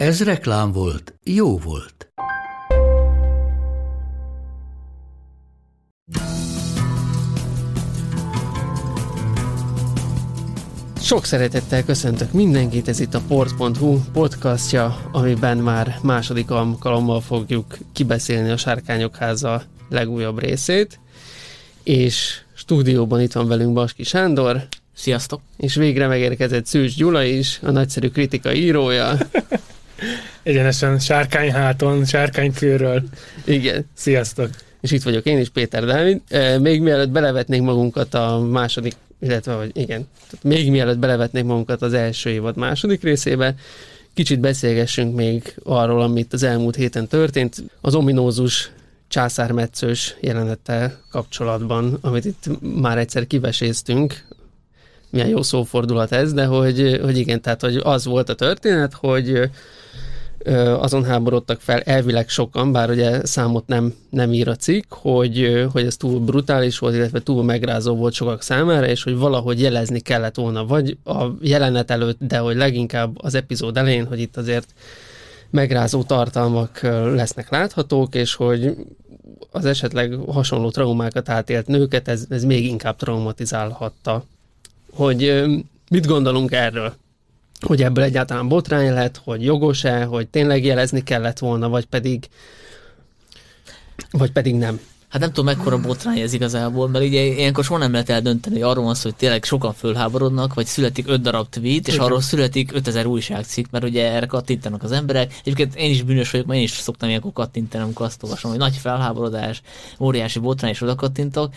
Ez reklám volt, jó volt. Sok szeretettel köszöntök mindenkit, ez itt a port.hu podcastja, amiben már második alkalommal fogjuk kibeszélni a Sárkányok háza legújabb részét, és stúdióban itt van velünk Baski Sándor. Sziasztok! És végre megérkezett Szűcs Gyula is, a nagyszerű kritika írója. Egyenesen sárkányháton, sárkányfőről. Igen. Sziasztok! És itt vagyok én is, Péter Dávid. Még mielőtt belevetnénk magunkat a második illetve, hogy igen, tehát még mielőtt belevetnék magunkat az első évad második részébe, kicsit beszélgessünk még arról, amit az elmúlt héten történt. Az ominózus császármetszős jelenettel kapcsolatban, amit itt már egyszer kiveséztünk, milyen jó szófordulat ez, de hogy, hogy igen, tehát hogy az volt a történet, hogy azon háborodtak fel elvileg sokan, bár ugye számot nem, nem ír a cikk, hogy, hogy ez túl brutális volt, illetve túl megrázó volt sokak számára, és hogy valahogy jelezni kellett volna, vagy a jelenet előtt, de hogy leginkább az epizód elején, hogy itt azért megrázó tartalmak lesznek láthatók, és hogy az esetleg hasonló traumákat átélt nőket ez, ez még inkább traumatizálhatta. Hogy mit gondolunk erről? hogy ebből egyáltalán botrány lett, hogy jogos-e, hogy tényleg jelezni kellett volna, vagy pedig, vagy pedig nem. Hát nem tudom, mekkora botrány ez igazából, mert ugye ilyenkor soha nem lehet eldönteni, hogy arról van szó, hogy tényleg sokan fölháborodnak, vagy születik öt darab tweet, és Igen. arról születik 5000 újságcikk, mert ugye erre kattintanak az emberek. Egyébként én is bűnös vagyok, mert én is szoktam ilyenkor kattintani, amikor azt olvasom, hogy nagy felháborodás, óriási botrány, és oda kattintok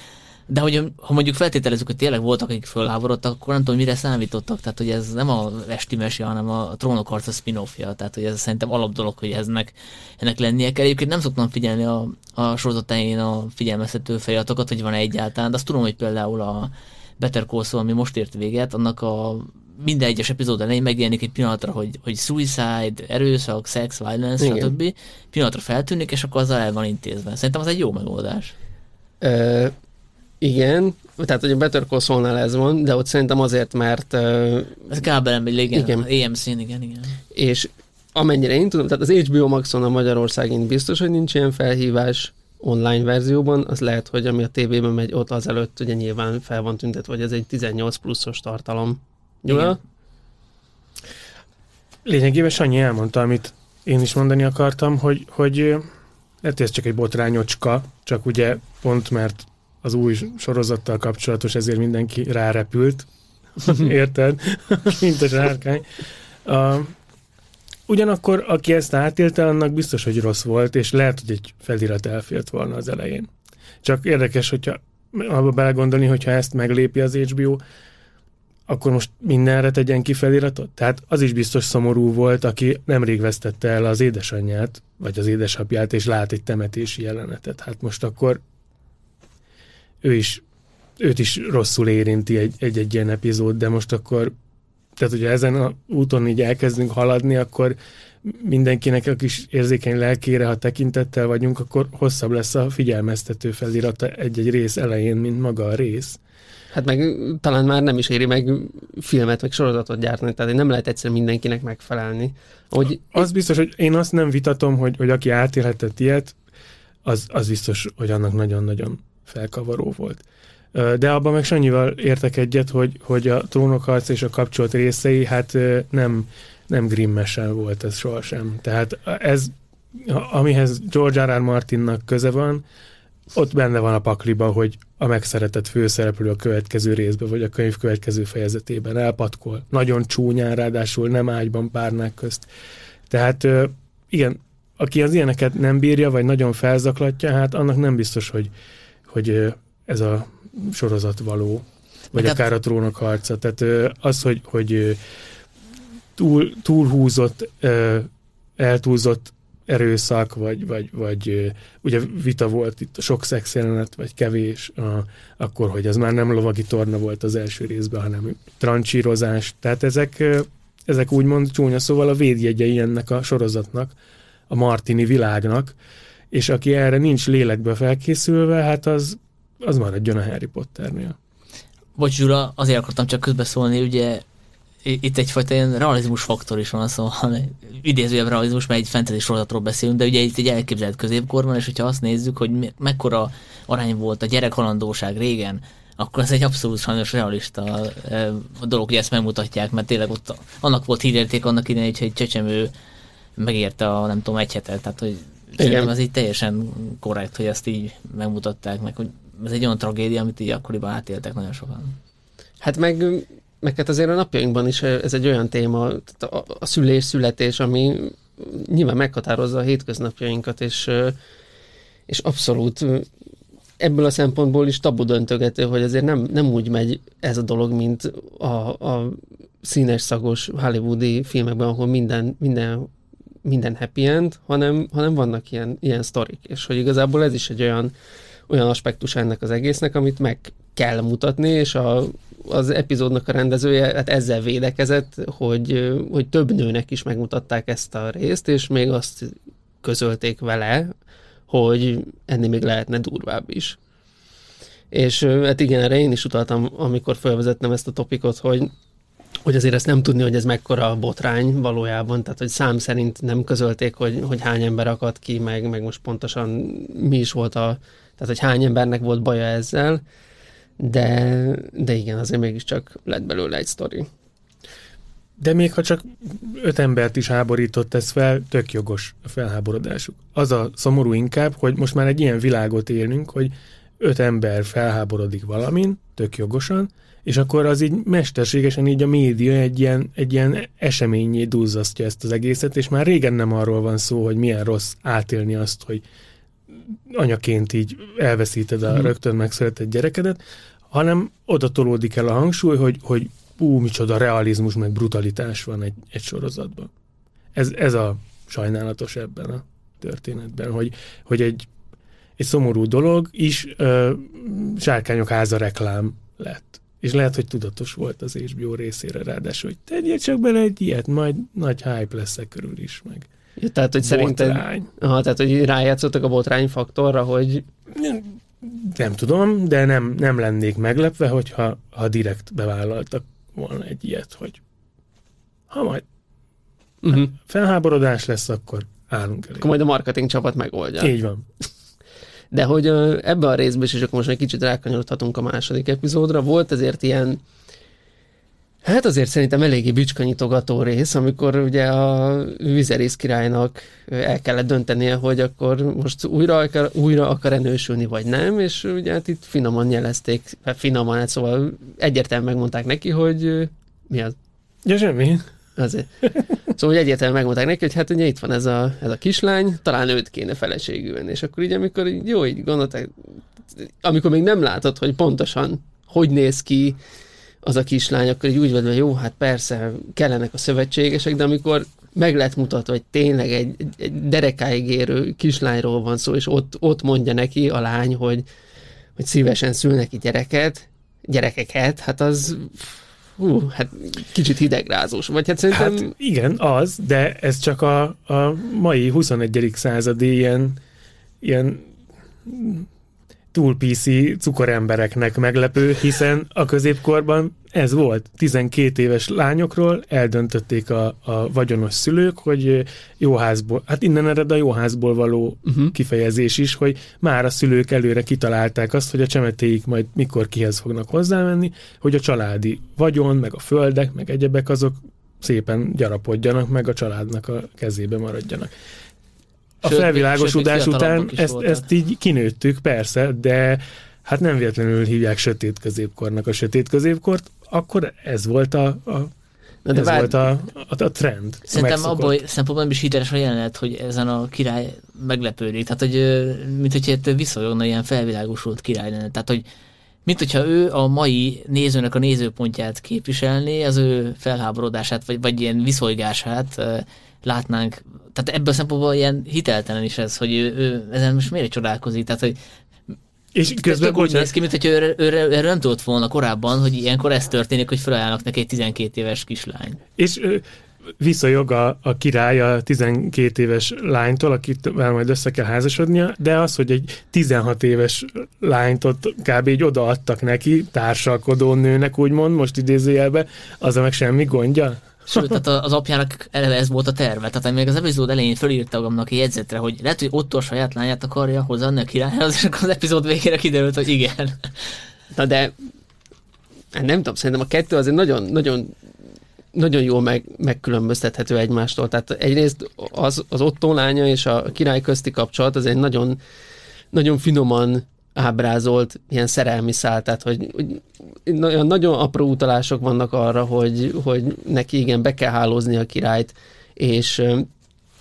de hogy ha mondjuk feltételezzük, hogy tényleg voltak, akik fölháborodtak, akkor nem tudom, mire számítottak. Tehát, hogy ez nem a esti mese, hanem a trónok harca spin-offja. Tehát, hogy ez szerintem alap dolog, hogy eznek, ennek lennie kell. Egyébként nem szoktam figyelni a, a sorozatáin a figyelmeztető fejatokat, hogy van -e egyáltalán, de azt tudom, hogy például a Better Call Saul, ami most ért véget, annak a minden egyes epizód elején megjelenik egy pillanatra, hogy, hogy suicide, erőszak, sex, violence, Igen. stb. Pillanatra feltűnik, és akkor azzal el van intézve. Szerintem az egy jó megoldás. Ö, igen, tehát hogy a Better Call Saul-nál ez van, de ott szerintem azért, mert... Uh, ez kábelen igen, igen. EMC-n, igen, igen. És amennyire én tudom, tehát az HBO Maxon a Magyarországin biztos, hogy nincs ilyen felhívás online verzióban, az lehet, hogy ami a tévében megy, ott azelőtt ugye nyilván fel van tüntetve, hogy ez egy 18 pluszos tartalom. Gyula? Lényegében Sanyi elmondta, amit én is mondani akartam, hogy, hogy lehet, hogy ez csak egy botrányocska, csak ugye pont mert az új sorozattal kapcsolatos, ezért mindenki rárepült, érted? Mint a sárkány. Uh, ugyanakkor, aki ezt átélte, annak biztos, hogy rossz volt, és lehet, hogy egy felirat elfért volna az elején. Csak érdekes, hogyha abba belegondolni, hogyha ezt meglépi az HBO, akkor most mindenre tegyen ki feliratot? Tehát az is biztos szomorú volt, aki nemrég vesztette el az édesanyját, vagy az édesapját, és lát egy temetési jelenetet. Hát most akkor ő is, őt is rosszul érinti egy-egy egy ilyen epizód, de most akkor, tehát hogyha ezen a úton így elkezdünk haladni, akkor mindenkinek a kis érzékeny lelkére, ha tekintettel vagyunk, akkor hosszabb lesz a figyelmeztető felirata egy-egy rész elején, mint maga a rész. Hát meg talán már nem is éri meg filmet, meg sorozatot gyártani, tehát nem lehet egyszer mindenkinek megfelelni. Hogy az biztos, hogy én azt nem vitatom, hogy, hogy aki átélhetett ilyet, az, az biztos, hogy annak nagyon-nagyon felkavaró volt. De abban meg Sanyival értek egyet, hogy, hogy a trónokharc és a kapcsolat részei, hát nem, nem grimmesen volt ez sohasem. Tehát ez, amihez George R. R. Martinnak köze van, ott benne van a pakliba, hogy a megszeretett főszereplő a következő részben, vagy a könyv következő fejezetében elpatkol. Nagyon csúnyán, ráadásul nem ágyban párnák közt. Tehát igen, aki az ilyeneket nem bírja, vagy nagyon felzaklatja, hát annak nem biztos, hogy, hogy ez a sorozat való, vagy De akár a trónok harca. Tehát az, hogy, hogy túl, túlhúzott, eltúlzott erőszak, vagy, vagy, vagy ugye vita volt itt a sok szexjelenet, vagy kevés, a, akkor, hogy az már nem lovagi torna volt az első részben, hanem trancsírozás. Tehát ezek, ezek úgymond csúnya szóval a védjegyei ennek a sorozatnak, a Martini világnak, és aki erre nincs lélekbe felkészülve, hát az, az maradjon a Harry Potternél. Bocs, Zsula, azért akartam csak közbeszólni, ugye itt egyfajta ilyen realizmus faktor is van, szóval idézőjebb realizmus, mert egy fantasy sorozatról beszélünk, de ugye itt egy elképzelt középkorban, és hogyha azt nézzük, hogy me- mekkora arány volt a gyerekhalandóság régen, akkor ez egy abszolút sajnos realista a dolog, hogy ezt megmutatják, mert tényleg ott annak volt hírérték annak idején, hogy egy csecsemő megérte a nem tudom, egy hetet, tehát hogy Igen. ez így teljesen korrekt, hogy ezt így megmutatták, meg hogy ez egy olyan tragédia, amit így akkoriban átéltek nagyon sokan. Hát meg meg hát azért a napjainkban is ez egy olyan téma, a, a szülés-születés, ami nyilván meghatározza a hétköznapjainkat, és, és abszolút ebből a szempontból is tabu döntögető, hogy azért nem, nem úgy megy ez a dolog, mint a, a színes, szagos hollywoodi filmekben, ahol minden, minden, minden happy end, hanem, hanem vannak ilyen, ilyen sztorik, és hogy igazából ez is egy olyan, olyan aspektus ennek az egésznek, amit meg kell mutatni, és a, az epizódnak a rendezője hát ezzel védekezett, hogy, hogy több nőnek is megmutatták ezt a részt, és még azt közölték vele, hogy ennél még lehetne durvább is. És hát igen, erre én is utaltam, amikor felvezettem ezt a topikot, hogy, hogy azért ezt nem tudni, hogy ez mekkora botrány valójában, tehát hogy szám szerint nem közölték, hogy, hogy hány ember akadt ki, meg, meg most pontosan mi is volt a, tehát hogy hány embernek volt baja ezzel, de, de igen, azért mégiscsak lett belőle egy sztori. De még ha csak öt embert is háborított ez fel, tök jogos a felháborodásuk. Az a szomorú inkább, hogy most már egy ilyen világot élünk, hogy öt ember felháborodik valamin, tök jogosan, és akkor az így mesterségesen így a média egy ilyen, egy ilyen eseményé duzzasztja ezt az egészet, és már régen nem arról van szó, hogy milyen rossz átélni azt, hogy anyaként így elveszíted a hmm. rögtön megszületett gyerekedet, hanem oda tolódik el a hangsúly, hogy, hogy ú, micsoda realizmus, meg brutalitás van egy, egy sorozatban. Ez, ez a sajnálatos ebben a történetben, hogy, hogy egy, egy szomorú dolog is ö, sárkányok háza reklám lett. És lehet, hogy tudatos volt az HBO részére ráadásul, hogy tegyél csak bele egy ilyet, majd nagy hype lesz e körül is meg. Ja, tehát, hogy szerinted... Aha, tehát, hogy rájátszottak a botrány faktorra, hogy... Nem, nem tudom, de nem, nem lennék meglepve, hogyha ha direkt bevállaltak volna egy ilyet, hogy ha majd uh-huh. felháborodás lesz, akkor állunk elé. Akkor majd a marketing csapat megoldja. Így van. De hogy ebbe a részben is, és akkor most egy kicsit rákanyarodhatunk a második epizódra, volt ezért ilyen Hát azért szerintem eléggé bicskanyitogató rész, amikor ugye a Vizerész királynak el kellett döntenie, hogy akkor most újra akar, újra akar nősülni, vagy nem, és ugye hát itt finoman jelezték, finoman, hát szóval egyértelműen megmondták neki, hogy mi az? Ja, semmi. Azért. Szóval hogy egyértelműen megmondták neki, hogy hát ugye itt van ez a, ez a kislány, talán őt kéne feleségülni, és akkor így amikor így, jó, így gondolták, amikor még nem látod, hogy pontosan hogy néz ki, az a kislány, akkor így úgy vagy, hogy jó, hát persze, kellenek a szövetségesek, de amikor meg lehet mutatva, hogy tényleg egy, egy derekáig érő kislányról van szó, és ott, ott mondja neki a lány, hogy, hogy szívesen szül neki gyereket, gyerekeket, hát az hú, hát kicsit hidegrázós. Vagy hát szerintem... Hát igen, az, de ez csak a, a mai 21. századi ilyen, ilyen túl PC cukorembereknek meglepő, hiszen a középkorban ez volt. 12 éves lányokról eldöntötték a, a vagyonos szülők, hogy jó házból, hát innen ered a jó házból való uh-huh. kifejezés is, hogy már a szülők előre kitalálták azt, hogy a csemetéik majd mikor kihez fognak hozzámenni, hogy a családi vagyon, meg a földek, meg egyebek azok szépen gyarapodjanak, meg a családnak a kezébe maradjanak a sőt, felvilágosodás után ezt, ezt így kinőttük, persze, de hát nem véletlenül hívják sötét középkornak a sötét középkort, akkor ez volt a, a Na de ez bár... volt a, a, a trend. Szerintem abból szempontból is hiteles a jelenet, hogy ezen a király meglepődik. Tehát, hogy mint hogyha visszajogna ilyen felvilágosult király lenne. Tehát, hogy mint hogyha ő a mai nézőnek a nézőpontját képviselné, az ő felháborodását, vagy, vagy ilyen viszolygását látnánk, tehát ebből a szempontból ilyen hiteltelen is ez, hogy ő, ő ezen most miért csodálkozik, tehát hogy És közben, úgy néz ki, mint hogy ő, ő, ő, nem tudott volna korábban, hogy ilyenkor ez történik, hogy felajánlnak neki egy 12 éves kislány. és visszajog a, a király a 12 éves lánytól, akit majd össze kell házasodnia, de az, hogy egy 16 éves lányt ott kb. így odaadtak neki, társalkodó nőnek úgymond, most idézőjelbe, az meg semmi gondja? Sőt, tehát az apjának eleve ez volt a terve. Tehát még az epizód elején fölírta magamnak egy jegyzetre, hogy lehet, hogy Otto a saját lányát akarja hozzá annak királyhoz, és akkor az epizód végére kiderült, hogy igen. Na de hát nem tudom, szerintem a kettő azért nagyon, nagyon nagyon jól meg, megkülönböztethető egymástól. Tehát egyrészt az, az Otto lánya és a király közti kapcsolat az egy nagyon, nagyon finoman ábrázolt ilyen szerelmi szál, tehát hogy, hogy nagyon, apró utalások vannak arra, hogy, hogy neki igen, be kell hálózni a királyt, és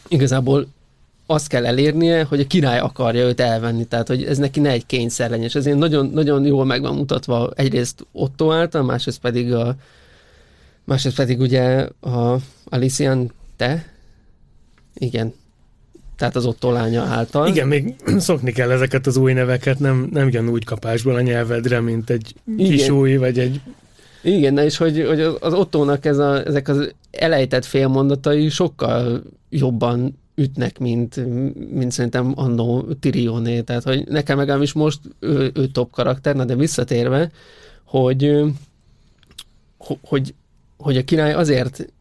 igazából azt kell elérnie, hogy a király akarja őt elvenni, tehát hogy ez neki ne egy kényszer legyen, és ezért nagyon, nagyon jól meg van mutatva egyrészt Otto által, másrészt pedig a, másrészt pedig ugye a Alician te, igen, tehát az Otto lánya által. Igen, még szokni kell ezeket az új neveket, nem, nem jön úgy kapásból a nyelvedre, mint egy Igen. kis új, vagy egy... Igen, na és hogy, hogy az Ottónak ez a, ezek az elejtett félmondatai sokkal jobban ütnek, mint, mint szerintem annó Tirioné. Tehát, hogy nekem legalábbis most ő, ő top karakter, na de visszatérve, hogy, hogy, hogy a király azért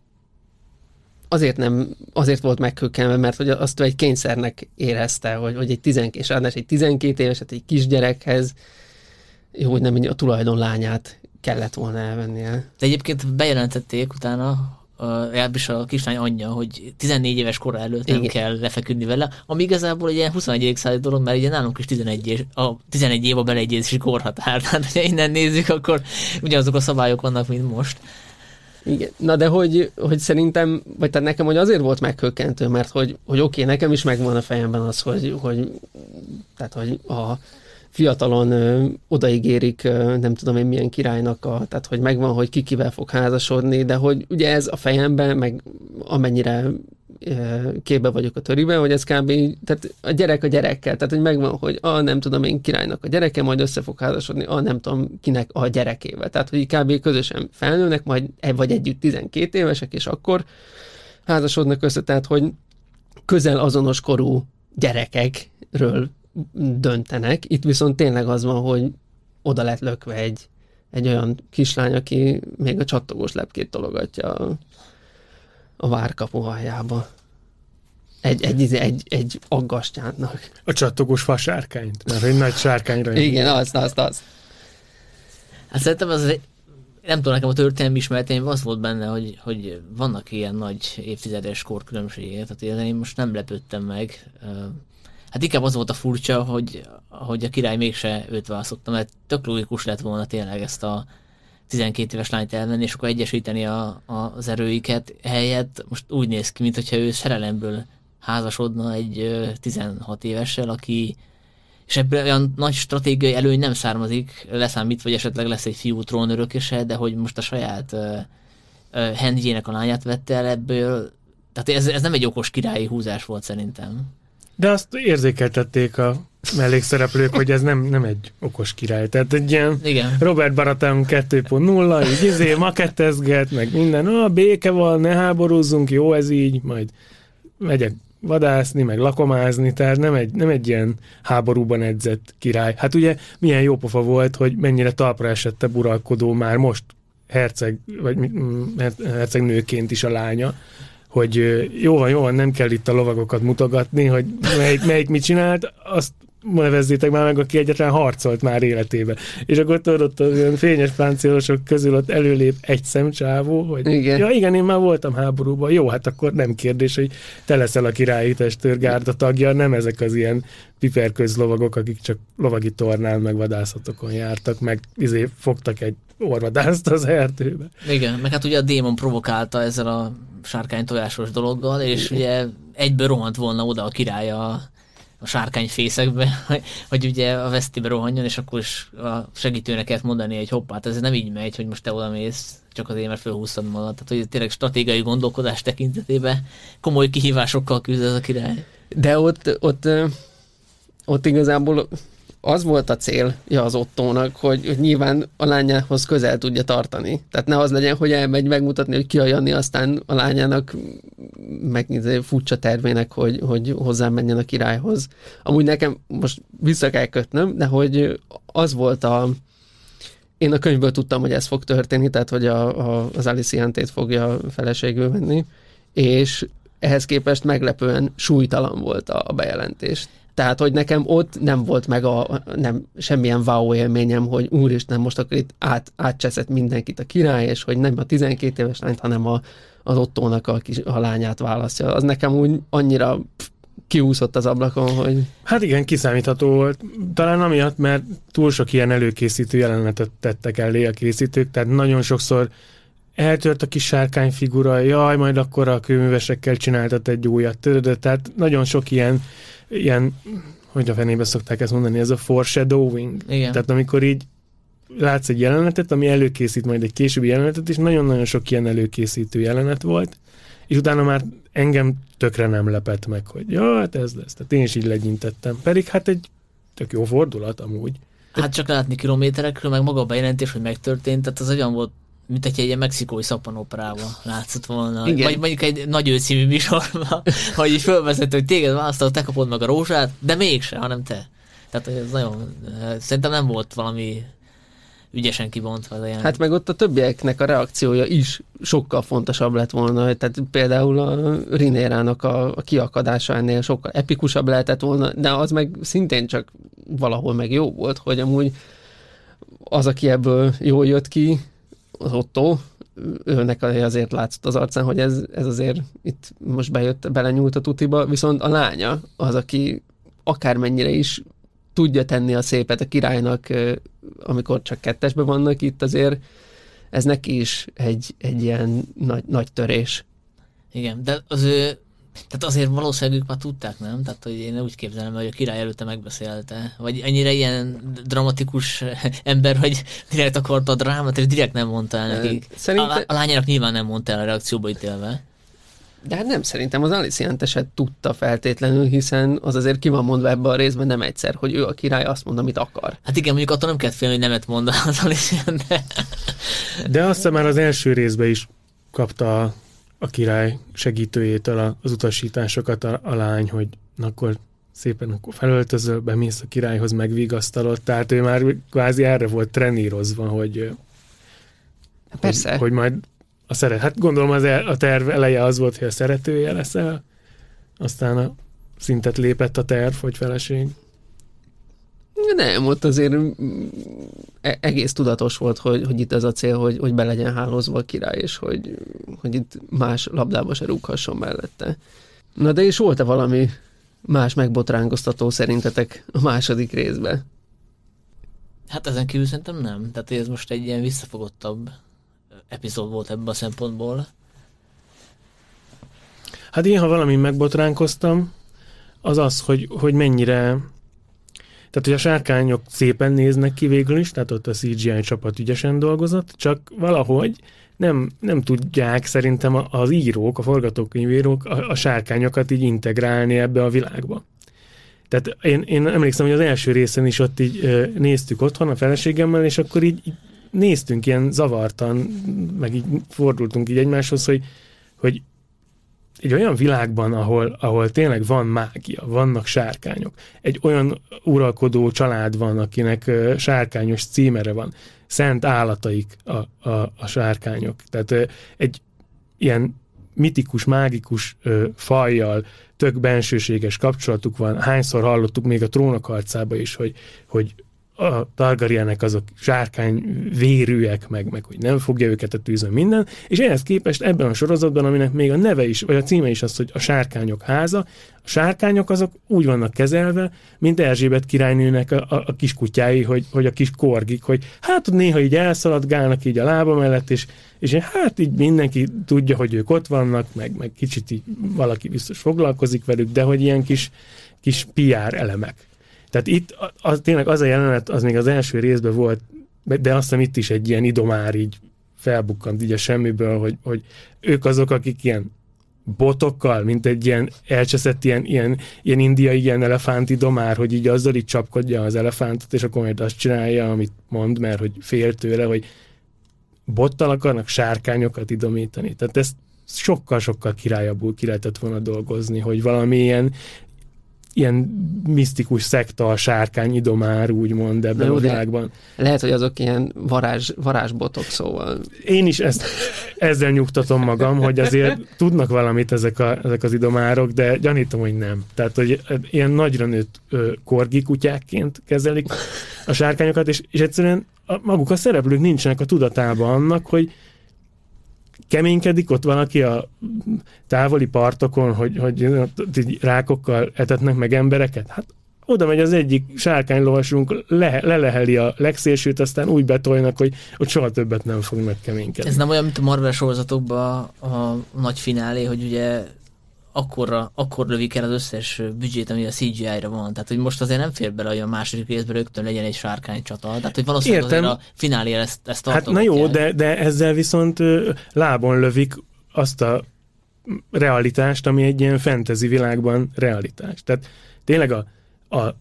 azért nem, azért volt meghökkenve, mert hogy azt ő egy kényszernek érezte, hogy, hogy egy 12, és ráadásul egy 12 éveset egy kisgyerekhez, jó, hogy nem a tulajdon lányát kellett volna elvennie. De egyébként bejelentették utána, legalábbis a kislány anyja, hogy 14 éves kora előtt nem Igen. kell lefeküdni vele, ami igazából egy ilyen 21. századi dolog, mert ugye nálunk is 11, és, a 11 év a beleegyezési korhatár, tehát ha innen nézzük, akkor ugyanazok a szabályok vannak, mint most. Igen. Na de hogy, hogy szerintem, vagy tehát nekem hogy azért volt meghökkentő, mert hogy, hogy oké, okay, nekem is megvan a fejemben az, hogy, hogy tehát hogy a fiatalon ö, odaígérik, ö, nem tudom én milyen királynak, a, tehát hogy megvan, hogy ki kivel fog házasodni, de hogy ugye ez a fejemben, meg amennyire képbe vagyok a töriben, hogy ez kb. tehát a gyerek a gyerekkel, tehát hogy megvan, hogy a nem tudom én királynak a gyereke, majd össze fog házasodni, a nem tudom kinek a gyerekével. Tehát, hogy kb. közösen felnőnek, majd vagy együtt 12 évesek, és akkor házasodnak össze, tehát, hogy közel azonos korú gyerekekről döntenek. Itt viszont tényleg az van, hogy oda lett lökve egy, egy olyan kislány, aki még a csattogós lepkét tologatja a, a várkapu aljába. Egy, egy, egy, egy, egy aggastyánnak. A csattogós fasárkányt, mert egy nagy sárkányra. Igen, az, az, az. Hát szerintem az egy, nem tudom, nekem a történelmi ismereteim az volt benne, hogy, hogy vannak ilyen nagy évtizedes korkülönbségek, tehát én most nem lepődtem meg. Hát inkább az volt a furcsa, hogy, hogy a király mégse őt választotta, mert tök logikus lett volna tényleg ezt a 12 éves lányt elvenni, és akkor egyesíteni a, a, az erőiket helyett most úgy néz ki, mintha ő szerelemből házasodna egy ö, 16 évessel, aki és ebből olyan nagy stratégiai előny nem származik, leszámít, vagy esetleg lesz egy fiú trónörököse, de hogy most a saját uh, uh, a lányát vette el ebből, tehát ez, ez nem egy okos királyi húzás volt szerintem. De azt érzékeltették a mellékszereplők, hogy ez nem, nem egy okos király. Tehát egy ilyen Igen. Robert Baratheon 2.0, így izé, makettezget, meg minden, a béke van, ne háborúzzunk, jó ez így, majd megyek vadászni, meg lakomázni, tehát nem egy, nem egy ilyen háborúban edzett király. Hát ugye milyen jó pofa volt, hogy mennyire talpra esette uralkodó már most herceg, vagy mi- mm, her- hercegnőként is a lánya, hogy jó van, jó van, nem kell itt a lovagokat mutogatni, hogy melyik, melyik mit csinált, azt nevezzétek már meg, aki egyetlen harcolt már életébe. És akkor tudod, ott az olyan fényes páncélosok közül ott előlép egy szemcsávó, hogy Igen. ja igen, én már voltam háborúban, jó, hát akkor nem kérdés, hogy te leszel a királyi testőrgárda tagja, nem ezek az ilyen piperközlovagok, akik csak lovagi tornán meg vadászatokon jártak, meg izé fogtak egy orvadászt az erdőbe. Igen, meg hát ugye a démon provokálta ezzel a sárkány tojásos dologgal, és ugye egyből rohant volna oda a király a, sárkányfészekbe, hogy, ugye a vesztibe rohanjon, és akkor is a segítőnek kellett mondani, hogy hoppát, ez nem így megy, hogy most te oda mész, csak azért, mert fölhúztad magad. Tehát, hogy tényleg stratégiai gondolkodás tekintetében komoly kihívásokkal küzd ez a király. De ott, ott, ott igazából az volt a célja az Ottónak, hogy, hogy nyilván a lányához közel tudja tartani. Tehát ne az legyen, hogy elmegy megmutatni, hogy ki a Jani, aztán a lányának meg furcsa tervének, hogy, hogy hozzá menjen a királyhoz. Amúgy nekem most vissza kell kötnöm, de hogy az volt a, én a könyvből tudtam, hogy ez fog történni, tehát hogy a, a, az Alicientét fogja feleségül venni, és ehhez képest meglepően súlytalan volt a, a bejelentés. Tehát, hogy nekem ott nem volt meg a, nem, semmilyen wow élményem, hogy úristen, most akkor itt át, átcseszett mindenkit a király, és hogy nem a 12 éves lányt, hanem a, az Ottónak a, kis, a lányát választja. Az nekem úgy annyira pff, kiúszott az ablakon, hogy... Hát igen, kiszámítható volt. Talán amiatt, mert túl sok ilyen előkészítő jelenetet tettek elé a készítők, tehát nagyon sokszor eltört a kis sárkány figura, jaj, majd akkor a kőművesekkel csináltat egy újat, tehát nagyon sok ilyen ilyen, hogy a fenébe szokták ezt mondani, ez a foreshadowing. Igen. Tehát amikor így látsz egy jelenetet, ami előkészít majd egy későbbi jelenetet, és nagyon-nagyon sok ilyen előkészítő jelenet volt, és utána már engem tökre nem lepett meg, hogy ja, hát ez lesz. Tehát én is így legyintettem. Pedig hát egy tök jó fordulat amúgy. Hát csak látni kilométerekről, meg maga a bejelentés, hogy megtörtént, tehát az olyan volt mint egy ilyen mexikói szappanoperában látszott volna. Igen. Vagy mondjuk egy nagy őcímű műsorban, hogy így fölvezet, hogy téged választott, te kapod meg a rózsát, de mégse, hanem te. Tehát ez nagyon, szerintem nem volt valami ügyesen kibontva. Ilyen. Hát meg ott a többieknek a reakciója is sokkal fontosabb lett volna, tehát például a Rinérának a, a kiakadása ennél sokkal epikusabb lehetett volna, de az meg szintén csak valahol meg jó volt, hogy amúgy az, aki ebből jól jött ki, az Otto, őnek azért látszott az arcán, hogy ez, ez azért itt most bejött, belenyúlt a tutiba, viszont a lánya az, aki akármennyire is tudja tenni a szépet a királynak, amikor csak kettesben vannak itt, azért ez neki is egy, egy ilyen nagy, nagy törés. Igen, de az ő tehát azért valószínűleg ők már tudták, nem? Tehát, hogy én úgy képzelem, hogy a király előtte megbeszélte. Vagy ennyire ilyen dramatikus ember, hogy direkt akarta a drámát, és direkt nem mondta el nekik. Szerinte... A, a lányának nyilván nem mondta el a reakcióba ítélve. De hát nem, szerintem az Alicient eset tudta feltétlenül, hiszen az azért ki van mondva ebben a részben nem egyszer, hogy ő a király azt mond, amit akar. Hát igen, mondjuk attól nem kell félni, hogy nemet mond az Alicient. De, de azt hiszem már az első részben is kapta a király segítőjétől az utasításokat a, a lány, hogy na akkor szépen akkor felöltözöl, bemész a királyhoz, megvigasztalod, tehát ő már kvázi erre volt trenírozva, hogy Persze. Hogy, hogy majd a szeret. Hát gondolom az el, a terv eleje az volt, hogy a szeretője leszel, aztán a szintet lépett a terv, hogy feleség. Nem, ott azért e- egész tudatos volt, hogy, hogy itt ez a cél, hogy, hogy be legyen hálózva a király, és hogy, hogy itt más labdába se rúghasson mellette. Na de és volt-e valami más megbotránkoztató szerintetek a második részben? Hát ezen kívül szerintem nem. Tehát ez most egy ilyen visszafogottabb epizód volt ebből a szempontból. Hát én, ha valami megbotránkoztam, az az, hogy, hogy mennyire tehát, hogy a sárkányok szépen néznek ki végül is, tehát ott a CGI csapat ügyesen dolgozott, csak valahogy nem, nem tudják szerintem az írók, a forgatókönyvírók a, a sárkányokat így integrálni ebbe a világba. Tehát én, én emlékszem, hogy az első részen is ott így ö, néztük otthon a feleségemmel, és akkor így, így néztünk ilyen zavartan, meg így fordultunk így egymáshoz, hogy, hogy egy olyan világban, ahol, ahol tényleg van mágia, vannak sárkányok, egy olyan uralkodó család van, akinek sárkányos címere van, szent állataik a, a, a sárkányok. Tehát egy ilyen mitikus, mágikus fajjal tök bensőséges kapcsolatuk van. Hányszor hallottuk még a trónok harcába is, hogy, hogy a Targaryenek azok sárkány vérűek, meg, meg hogy nem fogja őket a tűzön minden, és ehhez képest ebben a sorozatban, aminek még a neve is, vagy a címe is az, hogy a sárkányok háza, a sárkányok azok úgy vannak kezelve, mint Erzsébet királynőnek a, a, a kiskutyái, hogy, hogy a kis korgik, hogy hát néha így elszaladgálnak így a lába mellett, és, és hát így mindenki tudja, hogy ők ott vannak, meg, meg kicsit így valaki biztos foglalkozik velük, de hogy ilyen kis kis PR elemek. Tehát itt az, tényleg az a jelenet, az még az első részben volt, de azt hiszem itt is egy ilyen idomár így felbukkant így a semmiből, hogy, hogy ők azok, akik ilyen botokkal, mint egy ilyen elcseszett ilyen, ilyen, ilyen indiai ilyen elefánti domár, hogy így azzal így csapkodja az elefántot, és akkor majd azt csinálja, amit mond, mert hogy fél tőle, hogy bottal akarnak sárkányokat idomítani. Tehát ezt sokkal-sokkal királyabbul ki lehetett volna dolgozni, hogy valamilyen ilyen misztikus szekta a sárkány idomár, úgymond ebben Jó, a világban. Lehet, hogy azok ilyen varázs, varázsbotok, szóval. Én is ezt, ezzel nyugtatom magam, hogy azért tudnak valamit ezek, a, ezek az idomárok, de gyanítom, hogy nem. Tehát, hogy ilyen nagyra nőtt korgi kutyákként kezelik a sárkányokat, és, és egyszerűen a, maguk a szereplők nincsenek a tudatában annak, hogy keménykedik ott valaki a távoli partokon, hogy, hogy rákokkal etetnek meg embereket? Hát oda megy az egyik sárkánylovasunk, le, leleheli a legszélsőt, aztán úgy betolnak, hogy ott soha többet nem fog megkeménykedni. Ez nem olyan, mint a Marvel sorozatokban a nagy finálé, hogy ugye akkorra, akkor lövik el az összes büdzsét, ami a CGI-ra van. Tehát, hogy most azért nem fér bele, hogy a második részben rögtön legyen egy sárkány csata. Tehát, hogy valószínűleg Értem. a finálé ezt, ezt Hát na jó, de, de ezzel viszont lábon lövik azt a realitást, ami egy ilyen fantasy világban realitás. Tehát tényleg a, a,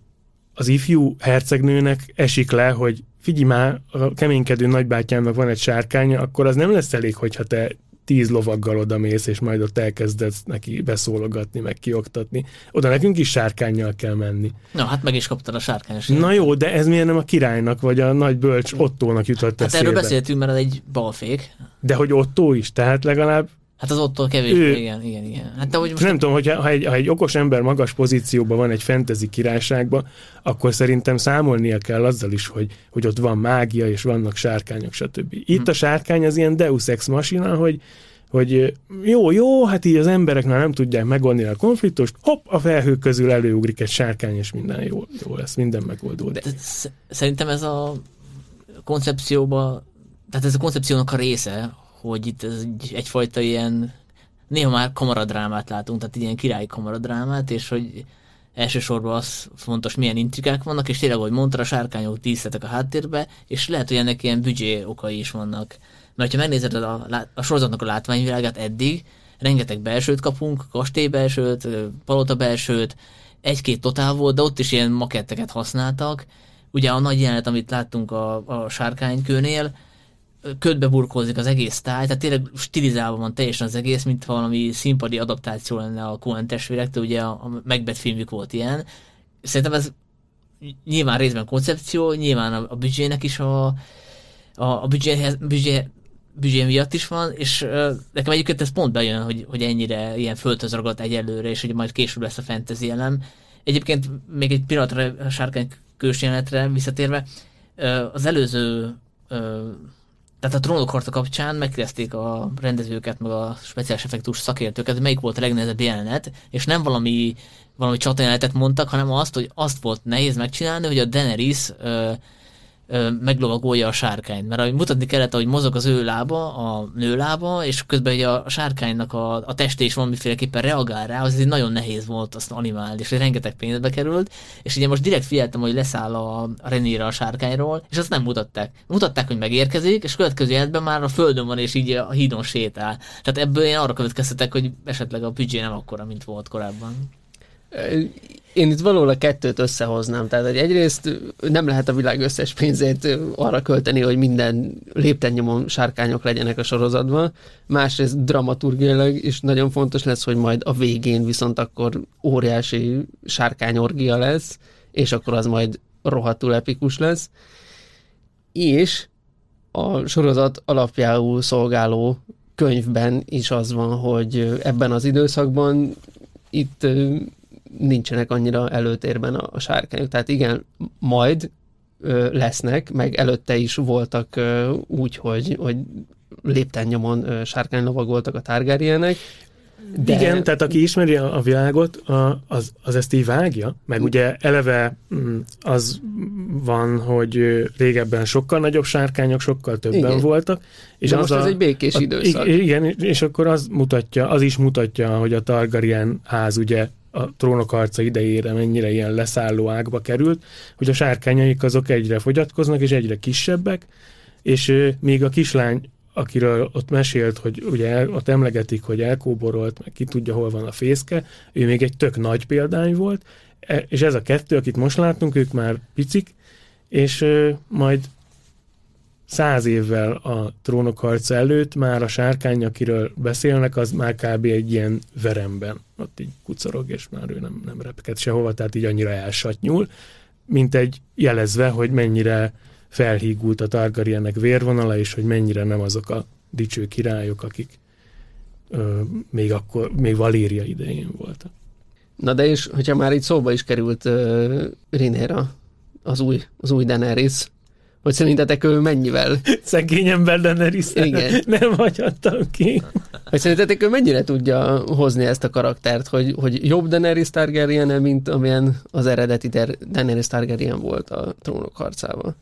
az ifjú hercegnőnek esik le, hogy figyelj már, a keménykedő nagybátyámnak van egy sárkánya, akkor az nem lesz elég, hogyha te tíz lovaggal oda mész, és majd ott elkezdesz neki beszólogatni, meg kioktatni. Oda nekünk is sárkányjal kell menni. Na, hát meg is kaptad a sárkányos. Na jó, de ez miért nem a királynak, vagy a nagy bölcs Ottónak jutott hát eszébe? erről beszéltünk, mert ez egy balfék. De hogy Ottó is, tehát legalább Hát az ottól kevés, ő, igen, igen, igen. Hát de hogy most nem a... tudom, hogy ha egy, ha egy okos ember magas pozícióban van egy fantasy királyságban, akkor szerintem számolnia kell azzal is, hogy, hogy ott van mágia, és vannak sárkányok, stb. Itt hm. a sárkány az ilyen deus ex machina, hogy, hogy jó, jó, hát így az emberek már nem tudják megoldani a konfliktust, hopp, a felhők közül előugrik egy sárkány, és minden jó, jó lesz, minden megoldódik. De szerintem ez a koncepcióba, tehát ez a koncepciónak a része, hogy itt ez egy, egyfajta ilyen, néha már kamaradrámát látunk, tehát ilyen királyi kamaradrámát, és hogy elsősorban az fontos, milyen intrikák vannak, és tényleg, ahogy mondta, a sárkányok díszletek a háttérbe, és lehet, hogy ennek ilyen büdzsé okai is vannak. Mert ha megnézed a, a sorozatnak a látványvilágát eddig, rengeteg belsőt kapunk, belsőt, palota belsőt, egy-két totál volt, de ott is ilyen maketteket használtak. Ugye a nagy jelenet, amit láttunk a, a sárkánykőnél, ködbe burkózik az egész táj, tehát tényleg stilizálva van teljesen az egész, mint valami színpadi adaptáció lenne a Coen testvérektől, ugye a, a Macbeth filmük volt ilyen. Szerintem ez nyilván részben koncepció, nyilván a, a büdzsének is a, a, a büdzséhez, büdzsé, büdzsé miatt is van, és uh, nekem egyébként ez pont bejön, hogy, hogy ennyire ilyen földhöz ragadt egyelőre, és hogy majd később lesz a fantasy elem. Egyébként még egy pillanatra a sárkány kős jelenetre visszatérve, uh, az előző uh, tehát a trónok harca kapcsán megkérdezték a rendezőket, meg a speciális effektus szakértőket, melyik volt a legnehezebb jelenet, és nem valami, valami csatajelenetet mondtak, hanem azt, hogy azt volt nehéz megcsinálni, hogy a Daenerys ö, meglovagolja a sárkányt. Mert mutatni kellett, hogy mozog az ő lába, a nő lába, és közben ugye a sárkánynak a, a teste is valamiféleképpen reagál rá, az nagyon nehéz volt azt animálni, és rengeteg pénzbe került, és ugye most direkt figyeltem, hogy leszáll a, a Renéra a sárkányról, és azt nem mutatták. Mutatták, hogy megérkezik, és következő jelentben már a földön van, és így a hídon sétál. Tehát ebből én arra következtetek, hogy esetleg a büdzsé nem akkora, mint volt korábban. Én itt valahol a kettőt összehoznám. Tehát hogy egyrészt nem lehet a világ összes pénzét arra költeni, hogy minden léptennyomon sárkányok legyenek a sorozatban. Másrészt dramaturgiailag is nagyon fontos lesz, hogy majd a végén viszont akkor óriási sárkányorgia lesz, és akkor az majd rohadtul epikus lesz. És a sorozat alapjául szolgáló könyvben is az van, hogy ebben az időszakban itt nincsenek annyira előtérben a, a sárkányok. Tehát igen, majd ö, lesznek, meg előtte is voltak ö, úgy, hogy, hogy lépten nyomon sárkánylovagoltak a Targaryenek. De... Igen, tehát aki ismeri a, a világot, a, az, az ezt így vágja, meg ugye eleve mm, az van, hogy régebben sokkal nagyobb sárkányok, sokkal többen igen. voltak. És De az most a, ez egy békés a, időszak. Igen, és akkor az mutatja, az is mutatja, hogy a Targaryen ház ugye a trónok arca idejére mennyire ilyen leszálló ágba került, hogy a sárkányaik azok egyre fogyatkoznak, és egyre kisebbek, és még a kislány, akiről ott mesélt, hogy ugye el, ott emlegetik, hogy elkóborolt, meg ki tudja, hol van a fészke, ő még egy tök nagy példány volt, e, és ez a kettő, akit most látunk, ők már picik, és majd száz évvel a trónok harca előtt már a sárkány, akiről beszélnek, az már kb. egy ilyen veremben, ott így kucorog, és már ő nem, nem repked sehova, tehát így annyira elsatnyul, mint egy jelezve, hogy mennyire felhígult a Targaryennek vérvonala, és hogy mennyire nem azok a dicső királyok, akik ö, még akkor, még Valéria idején voltak. Na de és, hogyha már itt szóba is került Rinera, az új, az új Daenerys, hogy szerintetek ő mennyivel? Szegény ember Daenerys Igen. nem hagyhattam ki. Hogy szerintetek ő mennyire tudja hozni ezt a karaktert, hogy, hogy jobb Daenerys targaryen mint amilyen az eredeti Daenerys Targaryen volt a trónok harcával?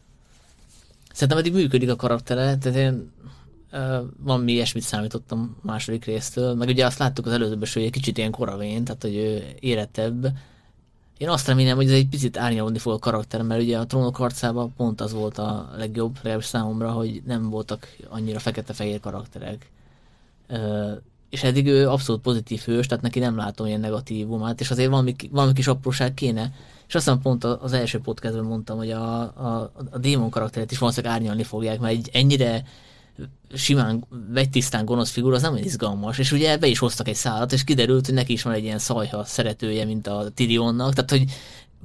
Szerintem eddig működik a karaktere, tehát én van mi ilyesmit számítottam második résztől, meg ugye azt láttuk az előzőben, hogy egy kicsit ilyen koravén, tehát hogy ő érettebb, én azt remélem, hogy ez egy picit árnyalódni fog a karakter, mert ugye a trónok harcában pont az volt a legjobb, legalábbis számomra, hogy nem voltak annyira fekete-fehér karakterek. És eddig ő abszolút pozitív hős, tehát neki nem látom ilyen negatívumát, és azért valami, valami kis apróság kéne. És aztán pont az első podcastben mondtam, hogy a, a, a démon karakteret is valószínűleg árnyalni fogják, mert egy ennyire simán, tisztán gonosz figura, az nem olyan izgalmas. És ugye be is hoztak egy szállat, és kiderült, hogy neki is van egy ilyen szajha szeretője, mint a Tyrionnak, tehát hogy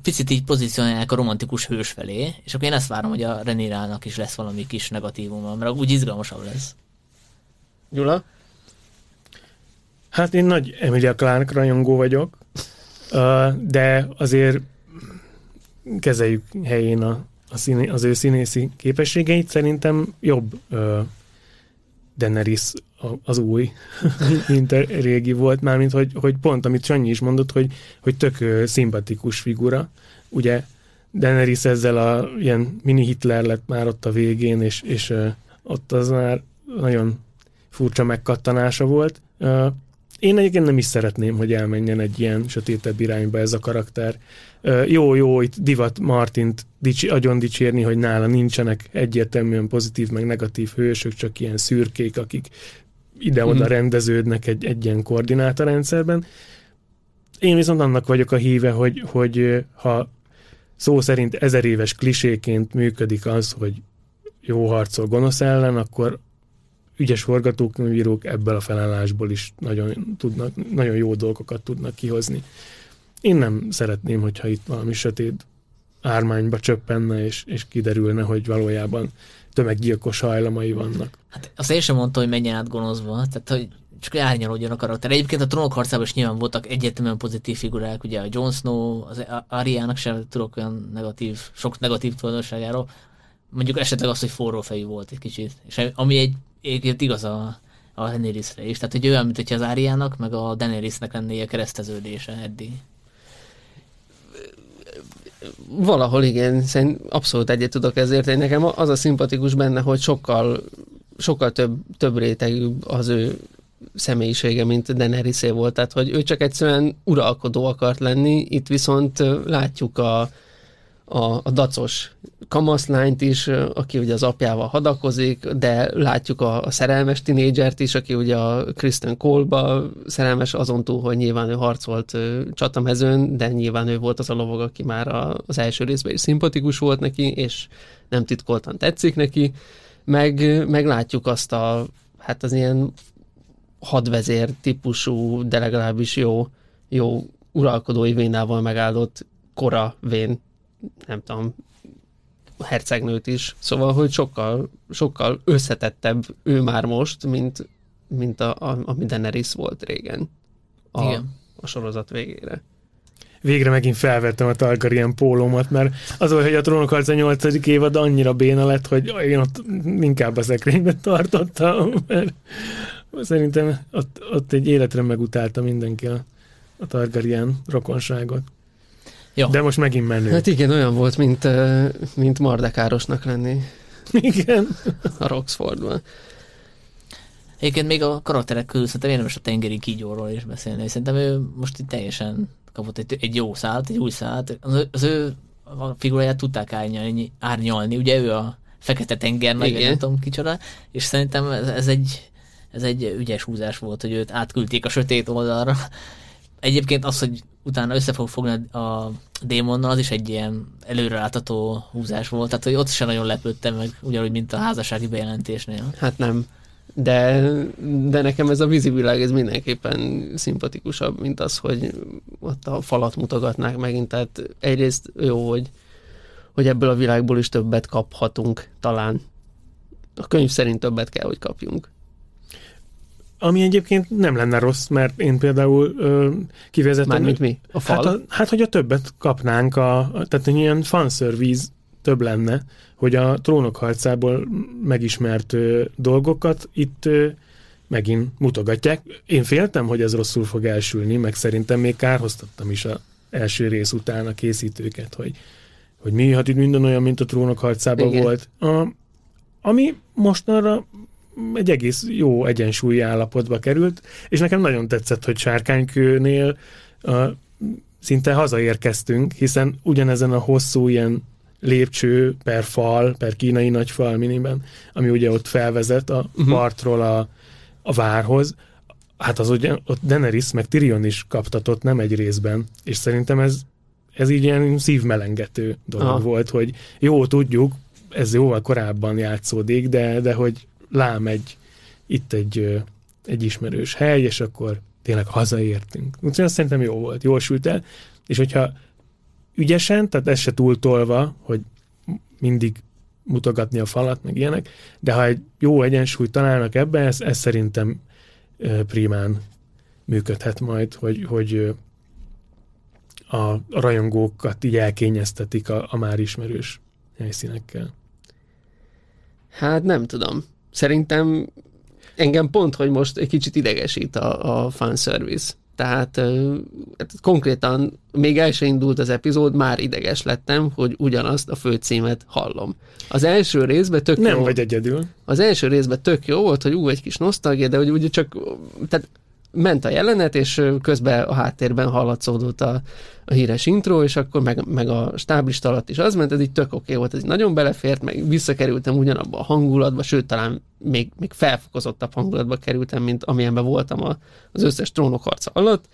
picit így pozícionálják a romantikus hős felé, és akkor én ezt várom, hogy a Renirának is lesz valami kis negatívum, mert úgy izgalmasabb lesz. Gyula? Hát én nagy Emilia Clarke rajongó vagyok, de azért kezeljük helyén a, a színé, az ő színészi képességeit. Szerintem jobb Daenerys az új, mint a régi volt, mármint hogy, hogy pont, amit Sanyi is mondott, hogy, hogy tök szimpatikus figura. Ugye Daenerys ezzel a ilyen mini Hitler lett már ott a végén, és, és ott az már nagyon furcsa megkattanása volt. Én egyébként nem is szeretném, hogy elmenjen egy ilyen sötétebb irányba ez a karakter. Jó, jó, itt divat Martint dicsi, agyon dicsérni, hogy nála nincsenek egyértelműen pozitív meg negatív hősök, csak ilyen szürkék, akik ide-oda mm. rendeződnek egy, egy ilyen koordinátorrendszerben. Én viszont annak vagyok a híve, hogy, hogy ha szó szerint ezer éves kliséként működik az, hogy jó harcol gonosz ellen, akkor ügyes forgatókönyvírók ebből a felállásból is nagyon, tudnak, nagyon jó dolgokat tudnak kihozni. Én nem szeretném, hogyha itt valami sötét ármányba csöppenne, és, és kiderülne, hogy valójában tömeggyilkos hajlamai vannak. Hát azt én sem mondta, hogy menjen át gonoszba, tehát hogy csak árnyalódjon a karakter. Egyébként a trónok harcában is nyilván voltak egyértelműen pozitív figurák, ugye a Jon Snow, az Ariának sem tudok olyan negatív, sok negatív tulajdonságáról. Mondjuk esetleg az, hogy forró fejű volt egy kicsit. És ami egy egyébként igaz a, a Daenerysre is. Tehát, hogy olyan, mint hogyha az Áriának, meg a Daenerysnek lenné a kereszteződése eddig. Valahol igen, szerint abszolút egyet tudok ezért. Én nekem az a szimpatikus benne, hogy sokkal, sokkal több, több rétegű az ő személyisége, mint Daenerysé volt. Tehát, hogy ő csak egyszerűen uralkodó akart lenni, itt viszont látjuk a, a, a dacos kamaszlányt is, aki ugye az apjával hadakozik, de látjuk a, a szerelmes tinédzsert is, aki ugye a Kristen Cole-ba szerelmes azon túl, hogy nyilván ő harcolt csatamezőn, de nyilván ő volt az a lovag, aki már a, az első részben is szimpatikus volt neki, és nem titkoltan tetszik neki, meg, meg látjuk azt a, hát az ilyen hadvezér típusú, de legalábbis jó, jó uralkodói vénával megáldott kora vén nem tudom, hercegnőt is, szóval, hogy sokkal, sokkal összetettebb ő már most, mint, mint a, a, ami Daenerys volt régen a, Igen. a sorozat végére. Végre megint felvettem a Targaryen pólómat, mert az volt, hogy a Trónok harca 8. évad annyira béna lett, hogy én ott inkább a szekrényben tartottam, mert szerintem ott, ott egy életre megutálta mindenki a, a Targaryen rokonságot. Ja. De most megint menő. Hát igen, olyan volt, mint, mint Mardekárosnak lenni. Igen. A Roxfordban. Egyébként még a karakterek közül szerintem érdemes a tengeri kígyóról is beszélni. Szerintem ő most itt teljesen kapott egy, egy jó szállt, egy új szállt. Az, az ő a figuráját tudták árnyalni, árnyalni. Ugye ő a Fekete tenger nagy, nem tudom kicsoda, és szerintem ez, ez egy ez egy ügyes húzás volt, hogy őt átküldték a sötét oldalra. Egyébként az, hogy utána össze fog fogni a démonnal, az is egy ilyen előrelátható húzás volt, tehát hogy ott sem nagyon lepődtem meg, ugyanúgy, mint a házassági bejelentésnél. Hát nem. De, de nekem ez a vízivilág ez mindenképpen szimpatikusabb, mint az, hogy ott a falat mutogatnák megint. Tehát egyrészt jó, hogy, hogy ebből a világból is többet kaphatunk talán. A könyv szerint többet kell, hogy kapjunk. Ami egyébként nem lenne rossz, mert én például ö, kivezetem... Mármint mi? A fal? Hát, a, hát, hogy a többet kapnánk, a, a, tehát egy ilyen fanservice több lenne, hogy a trónok harcából megismert ö, dolgokat itt ö, megint mutogatják. Én féltem, hogy ez rosszul fog elsülni, meg szerintem még kárhoztattam is a első rész után a készítőket, hogy, hogy mi, hát itt minden olyan, mint a trónok harcában Igen. volt. A, ami mostanra egy egész jó egyensúlyi állapotba került, és nekem nagyon tetszett, hogy Sárkánykőnél a, szinte hazaérkeztünk, hiszen ugyanezen a hosszú ilyen lépcső per fal, per kínai nagyfal miniben, ami ugye ott felvezet a uh-huh. partról a, a várhoz, hát az ugye ott Daenerys meg Tyrion is kaptatott, nem egy részben, és szerintem ez, ez így ilyen szívmelengető dolog Aha. volt, hogy jó, tudjuk, ez jóval korábban játszódik, de, de hogy lám egy, itt egy, egy ismerős hely, és akkor tényleg hazaértünk. Úgyhogy azt szerintem jó volt, jól sült el, és hogyha ügyesen, tehát ez se túl tolva, hogy mindig mutogatni a falat, meg ilyenek, de ha egy jó egyensúlyt találnak ebbe, ez, ez szerintem primán működhet majd, hogy, hogy a rajongókat így elkényeztetik a, a már ismerős helyszínekkel. Hát nem tudom. Szerintem engem pont, hogy most egy kicsit idegesít a, a fanservice. Tehát hát konkrétan még el sem indult az epizód, már ideges lettem, hogy ugyanazt a főcímet hallom. Az első részben tök Nem jó, vagy egyedül. Az első részben tök jó volt, hogy ú, egy kis nosztalgia, de hogy ugye csak, tehát ment a jelenet, és közben a háttérben hallatszódott a, a híres intro, és akkor meg, meg a stáblista alatt is az ment, ez így tök oké okay volt, ez nagyon belefért, meg visszakerültem ugyanabba a hangulatba, sőt, talán még, még felfokozottabb hangulatba kerültem, mint amilyenben voltam a, az összes trónok harca alatt.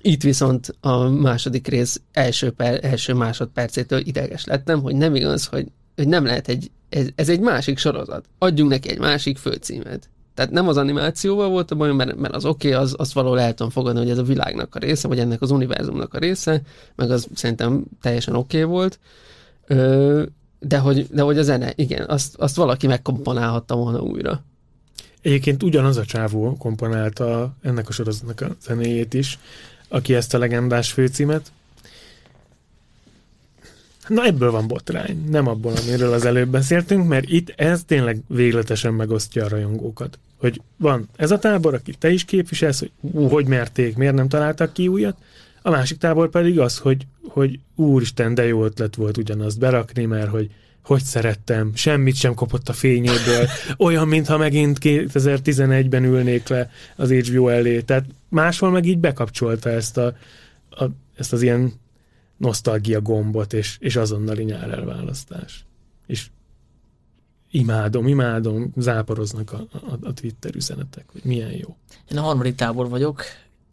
Itt viszont a második rész első, per, első másodpercétől ideges lettem, hogy nem igaz, hogy, hogy nem lehet egy, ez, ez egy másik sorozat. Adjunk neki egy másik főcímet. Tehát nem az animációval volt a bajom, mert, mert az oké, okay, az, az való el fogadni, hogy ez a világnak a része, vagy ennek az univerzumnak a része, meg az szerintem teljesen oké okay volt. Ö, de hogy, de hogy a zene, igen, azt, azt valaki megkomponálhatta volna újra. Egyébként ugyanaz a csávó komponálta ennek a sorozatnak a zenéjét is, aki ezt a legendás főcímet. Na ebből van botrány, nem abból, amiről az előbb beszéltünk, mert itt ez tényleg végletesen megosztja a rajongókat. Hogy van ez a tábor, aki te is képviselsz, hogy ú, hogy merték, miért nem találtak ki újat, a másik tábor pedig az, hogy, hogy úristen, de jó ötlet volt ugyanazt berakni, mert hogy hogy szerettem, semmit sem kopott a fényéből, olyan, mintha megint 2011-ben ülnék le az HBO elé. Tehát máshol meg így bekapcsolta ezt, a, a, ezt az ilyen nosztalgia gombot, és, és azonnali nyár elválasztás. És imádom, imádom, záporoznak a, a, a Twitter üzenetek, hogy milyen jó. Én a harmadik tábor vagyok,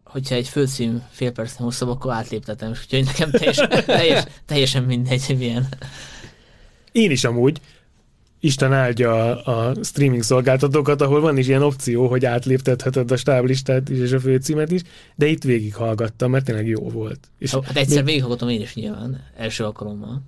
hogyha egy főcím fél percen hosszabb, akkor átléptetem, úgyhogy nekem teljesen, teljes, teljesen mindegy, hogy milyen. Én is amúgy, Isten áldja a, a streaming szolgáltatókat, ahol van is ilyen opció, hogy átléptetheted a stáblistát is és a főcímet is, de itt végighallgattam, mert tényleg jó volt. És hát egyszer még... végighallgattam én is nyilván, első alkalommal.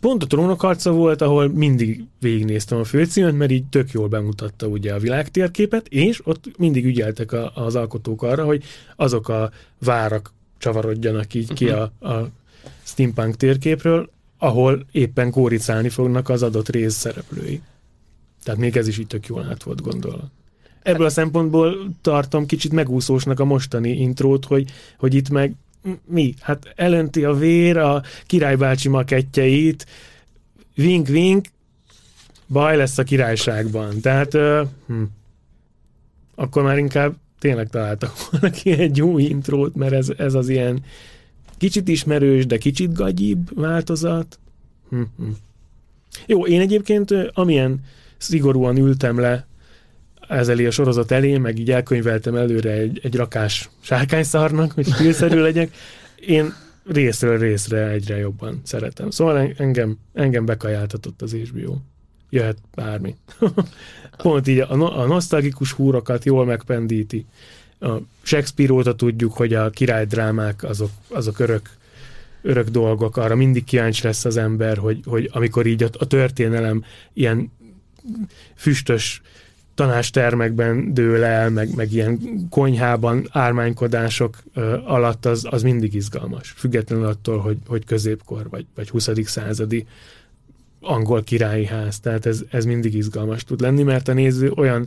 Pont a trónokharca volt, ahol mindig végignéztem a főcímet, mert így tök jól bemutatta ugye a világtérképet, és ott mindig ügyeltek a, az alkotók arra, hogy azok a várak csavarodjanak így ki uh-huh. a, a steampunk térképről, ahol éppen kóricálni fognak az adott rész szereplői. Tehát még ez is így tök jól át volt gondolva. Ebből a szempontból tartom kicsit megúszósnak a mostani intrót, hogy, hogy itt meg mi? Hát elönti a vér a királybácsi makettjeit, vink-vink, baj lesz a királyságban. Tehát uh, hm, akkor már inkább tényleg találtak volna ki egy jó intrót, mert ez, ez az ilyen kicsit ismerős, de kicsit gagyibb változat. Hm-hm. Jó, én egyébként amilyen szigorúan ültem le ezzel a sorozat elé, meg így elkönyveltem előre egy, egy rakás sárkányszarnak, hogy stílszerű legyek, én részről részre egyre jobban szeretem. Szóval engem, engem bekajáltatott az HBO. Jöhet bármi. Pont így a, a nosztalgikus húrokat jól megpendíti. A Shakespeare óta tudjuk, hogy a királydrámák azok, azok örök, örök dolgok, arra mindig kíváncsi lesz az ember, hogy, hogy amikor így a, a történelem ilyen füstös tanástermekben dől el, meg, meg ilyen konyhában ármánykodások ö, alatt az, az mindig izgalmas, függetlenül attól, hogy, hogy középkor vagy, vagy 20. századi angol királyi ház, tehát ez, ez mindig izgalmas tud lenni, mert a néző olyan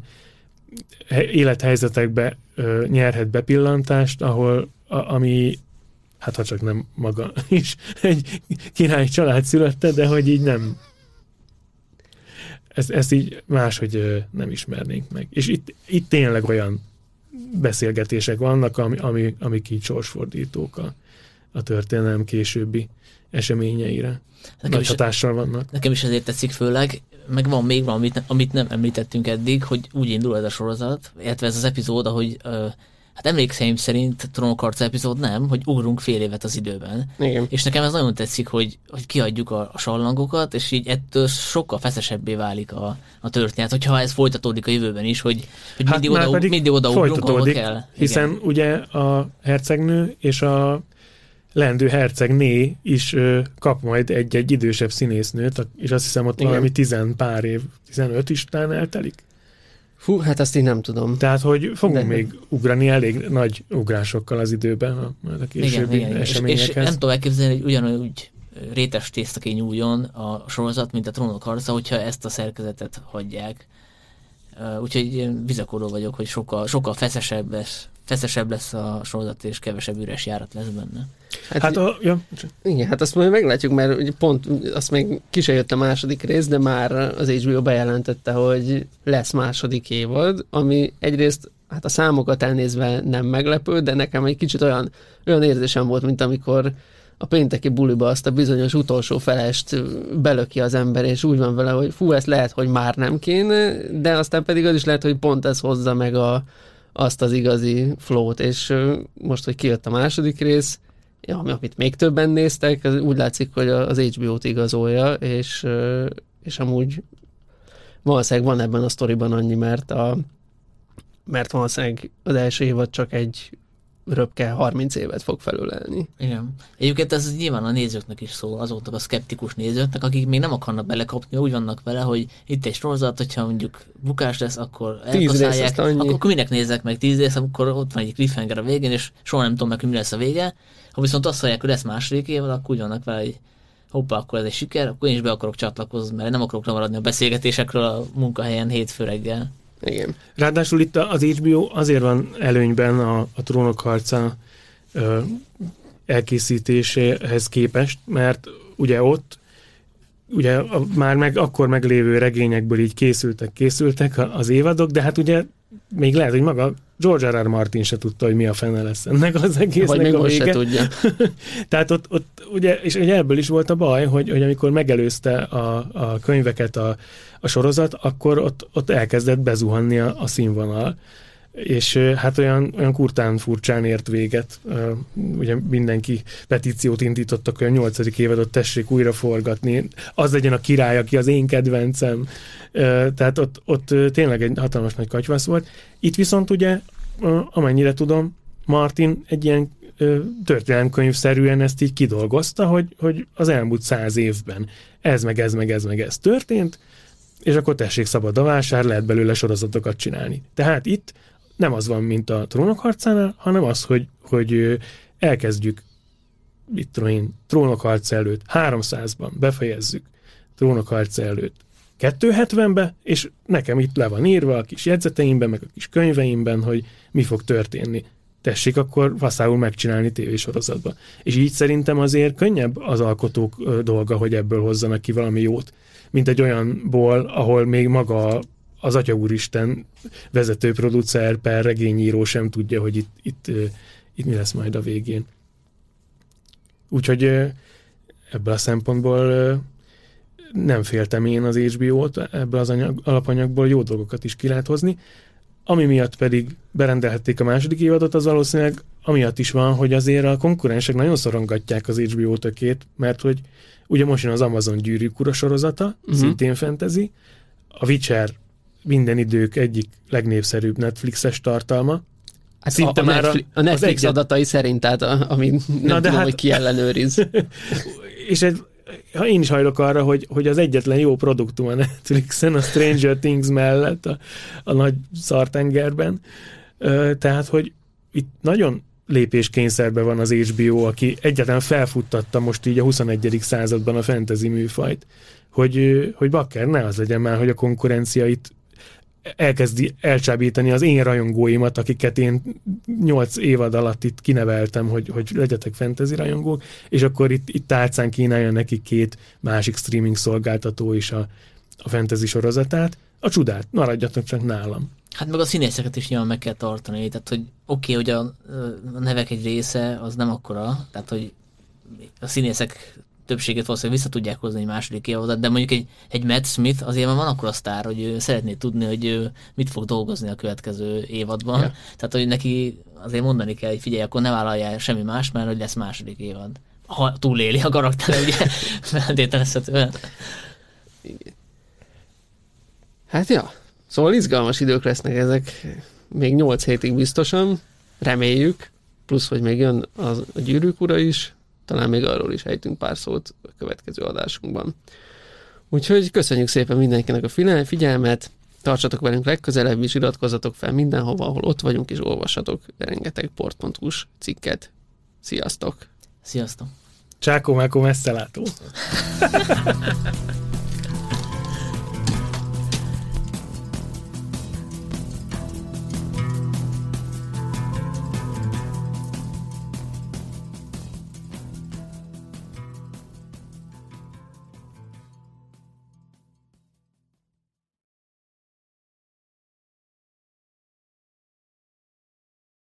élethelyzetekbe ö, nyerhet bepillantást, ahol a, ami hát ha csak nem maga is egy királyi család szülötte, de hogy így nem ezt, ezt így máshogy nem ismernénk meg. És itt, itt tényleg olyan beszélgetések vannak, ami, ami, amik így sorsfordítók a, a történelem későbbi eseményeire. Nekem Nagy is, hatással vannak. Nekem is ezért tetszik főleg, meg van még valami, amit, nem említettünk eddig, hogy úgy indul ez a sorozat, illetve ez az epizód, ahogy hát emlékszeim szerint trónokharca epizód nem, hogy ugrunk fél évet az időben. Igen. És nekem ez nagyon tetszik, hogy, hogy kiadjuk a, a sallangokat, és így ettől sokkal feszesebbé válik a, a történet, hogyha ez folytatódik a jövőben is, hogy, hogy hát mindig, oda, mindig oda ugrunk, ahol kell. Hiszen Igen. ugye a hercegnő és a lendő hercegné is ö, kap majd egy-egy idősebb színésznőt, és azt hiszem ott Igen. valami tizen pár év, 15 is talán eltelik. Fú, hát ezt én nem tudom. Tehát, hogy fogunk De... még ugrani elég nagy ugrásokkal az időben, a, a későbbi igen, igen. eseményekhez. És, és nem tudom elképzelni, hogy ugyanúgy rétes tészta nyúljon a sorozat, mint a trónok harca, hogyha ezt a szerkezetet hagyják. Úgyhogy én bizakodó vagyok, hogy sokkal, sokkal feszesebb lesz, feszesebb lesz a sorozat, és kevesebb üres járat lesz benne. Hát, hát a, ja. Igen, hát azt majd meglátjuk, mert ugye pont azt még ki jött a második rész, de már az HBO bejelentette, hogy lesz második évad, ami egyrészt hát a számokat elnézve nem meglepő, de nekem egy kicsit olyan, olyan érzésem volt, mint amikor a pénteki buliba azt a bizonyos utolsó felest belöki az ember, és úgy van vele, hogy fú, ezt lehet, hogy már nem kéne, de aztán pedig az is lehet, hogy pont ez hozza meg a, azt az igazi flót, és most, hogy kijött a második rész, ja, amit még többen néztek, az úgy látszik, hogy az HBO-t igazolja, és, és amúgy valószínűleg van ebben a sztoriban annyi, mert a mert valószínűleg az első évad csak egy röpke 30 évet fog felülelni. Igen. Egyébként ez nyilván a nézőknek is szól, azoknak a szkeptikus nézőknek, akik még nem akarnak belekapni, úgy vannak vele, hogy itt egy sorozat, hogyha mondjuk bukás lesz, akkor elkaszálják, akkor minek nézzek meg tíz rész, akkor ott van egy cliffhanger a végén, és soha nem tudom meg, hogy mi lesz a vége. Ha viszont azt hallják, hogy lesz második év, akkor úgy vannak vele, hogy hoppá, akkor ez egy siker, akkor én is be akarok csatlakozni, mert nem akarok lemaradni a beszélgetésekről a munkahelyen hétfő reggel. Igen. Ráadásul itt az HBO azért van előnyben a, a trónok harca ö, elkészítéséhez képest, mert ugye ott ugye a, már meg akkor meglévő regényekből így készültek, készültek az évadok, de hát ugye még lehet, hogy maga George R. R. Martin se tudta, hogy mi a fene lesz ennek az egésznek Vagy még a vége. Se tudja. Tehát ott, ott ugye, és ugye ebből is volt a baj, hogy, hogy amikor megelőzte a, a könyveket a, a sorozat, akkor ott, ott elkezdett bezuhanni a, a színvonal és hát olyan, olyan kurtán furcsán ért véget. Ugye mindenki petíciót indítottak, a nyolcadik évadot tessék újra forgatni, az legyen a király, aki az én kedvencem. Tehát ott, ott tényleg egy hatalmas nagy katyvasz volt. Itt viszont ugye, amennyire tudom, Martin egy ilyen történelemkönyvszerűen ezt így kidolgozta, hogy, hogy az elmúlt száz évben ez meg ez meg ez meg ez történt, és akkor tessék szabad a vásár, lehet belőle sorozatokat csinálni. Tehát itt nem az van, mint a trónok harcánál, hanem az, hogy, hogy elkezdjük, mit tudom én, trónok harca előtt 300-ban befejezzük trónok harca előtt 270-be, és nekem itt le van írva a kis jegyzeteimben, meg a kis könyveimben, hogy mi fog történni. Tessék akkor vaszául megcsinálni tévésorozatban. És így szerintem azért könnyebb az alkotók dolga, hogy ebből hozzanak ki valami jót, mint egy olyanból, ahol még maga az Atya Úristen vezető producer per regényíró sem tudja, hogy itt, itt, itt mi lesz majd a végén. Úgyhogy ebből a szempontból nem féltem én az HBO-t, ebből az anyag, alapanyagból jó dolgokat is ki lehet hozni. Ami miatt pedig berendelhették a második évadot, az valószínűleg amiatt is van, hogy azért a konkurensek nagyon szorongatják az HBO tökét, mert hogy ugye most jön az Amazon gyűrűk ura sorozata, uh-huh. szintén fantasy, a Witcher minden idők egyik legnépszerűbb Netflixes tartalma. Hát Szinte a, már Netflix, a Netflix egyet... adatai szerint, tehát ami nem Na, de tudom, hát... hogy ki ellenőriz. és egy, ha én is hajlok arra, hogy, hogy az egyetlen jó produktum a Netflixen, a Stranger Things mellett a, a nagy szartengerben. Tehát, hogy itt nagyon lépéskényszerben van az HBO, aki egyáltalán felfuttatta most így a 21. században a fantasy műfajt, hogy, hogy bakker, ne az legyen már, hogy a konkurencia itt elkezdi elcsábítani az én rajongóimat, akiket én nyolc évad alatt itt kineveltem, hogy, hogy legyetek fantasy rajongók, és akkor itt, itt tárcán kínálja neki két másik streaming szolgáltató is a, a fantasy sorozatát. A csodát, maradjatok csak nálam. Hát meg a színészeket is nyilván meg kell tartani, tehát hogy oké, okay, hogy a, a nevek egy része az nem akkora, tehát hogy a színészek többséget valószínűleg vissza tudják hozni egy második évadot, de mondjuk egy, egy Matt Smith azért már van akkor a sztár, hogy ő szeretné tudni, hogy ő mit fog dolgozni a következő évadban. Ja. Tehát, hogy neki azért mondani kell, hogy figyelj, akkor ne vállalja semmi más, mert hogy lesz második évad. Ha túléli a karakter, ugye feltételezhetően. Hát ja, szóval izgalmas idők lesznek ezek, még 8 hétig biztosan, reméljük, plusz, hogy még jön az, a gyűrűk ura is, talán még arról is ejtünk pár szót a következő adásunkban. Úgyhogy köszönjük szépen mindenkinek a figyelmet, tartsatok velünk legközelebb is, iratkozzatok fel mindenhova, ahol ott vagyunk, és olvassatok rengeteg port.hu-s cikket. Sziasztok! Sziasztok! Csákó, mákó, messze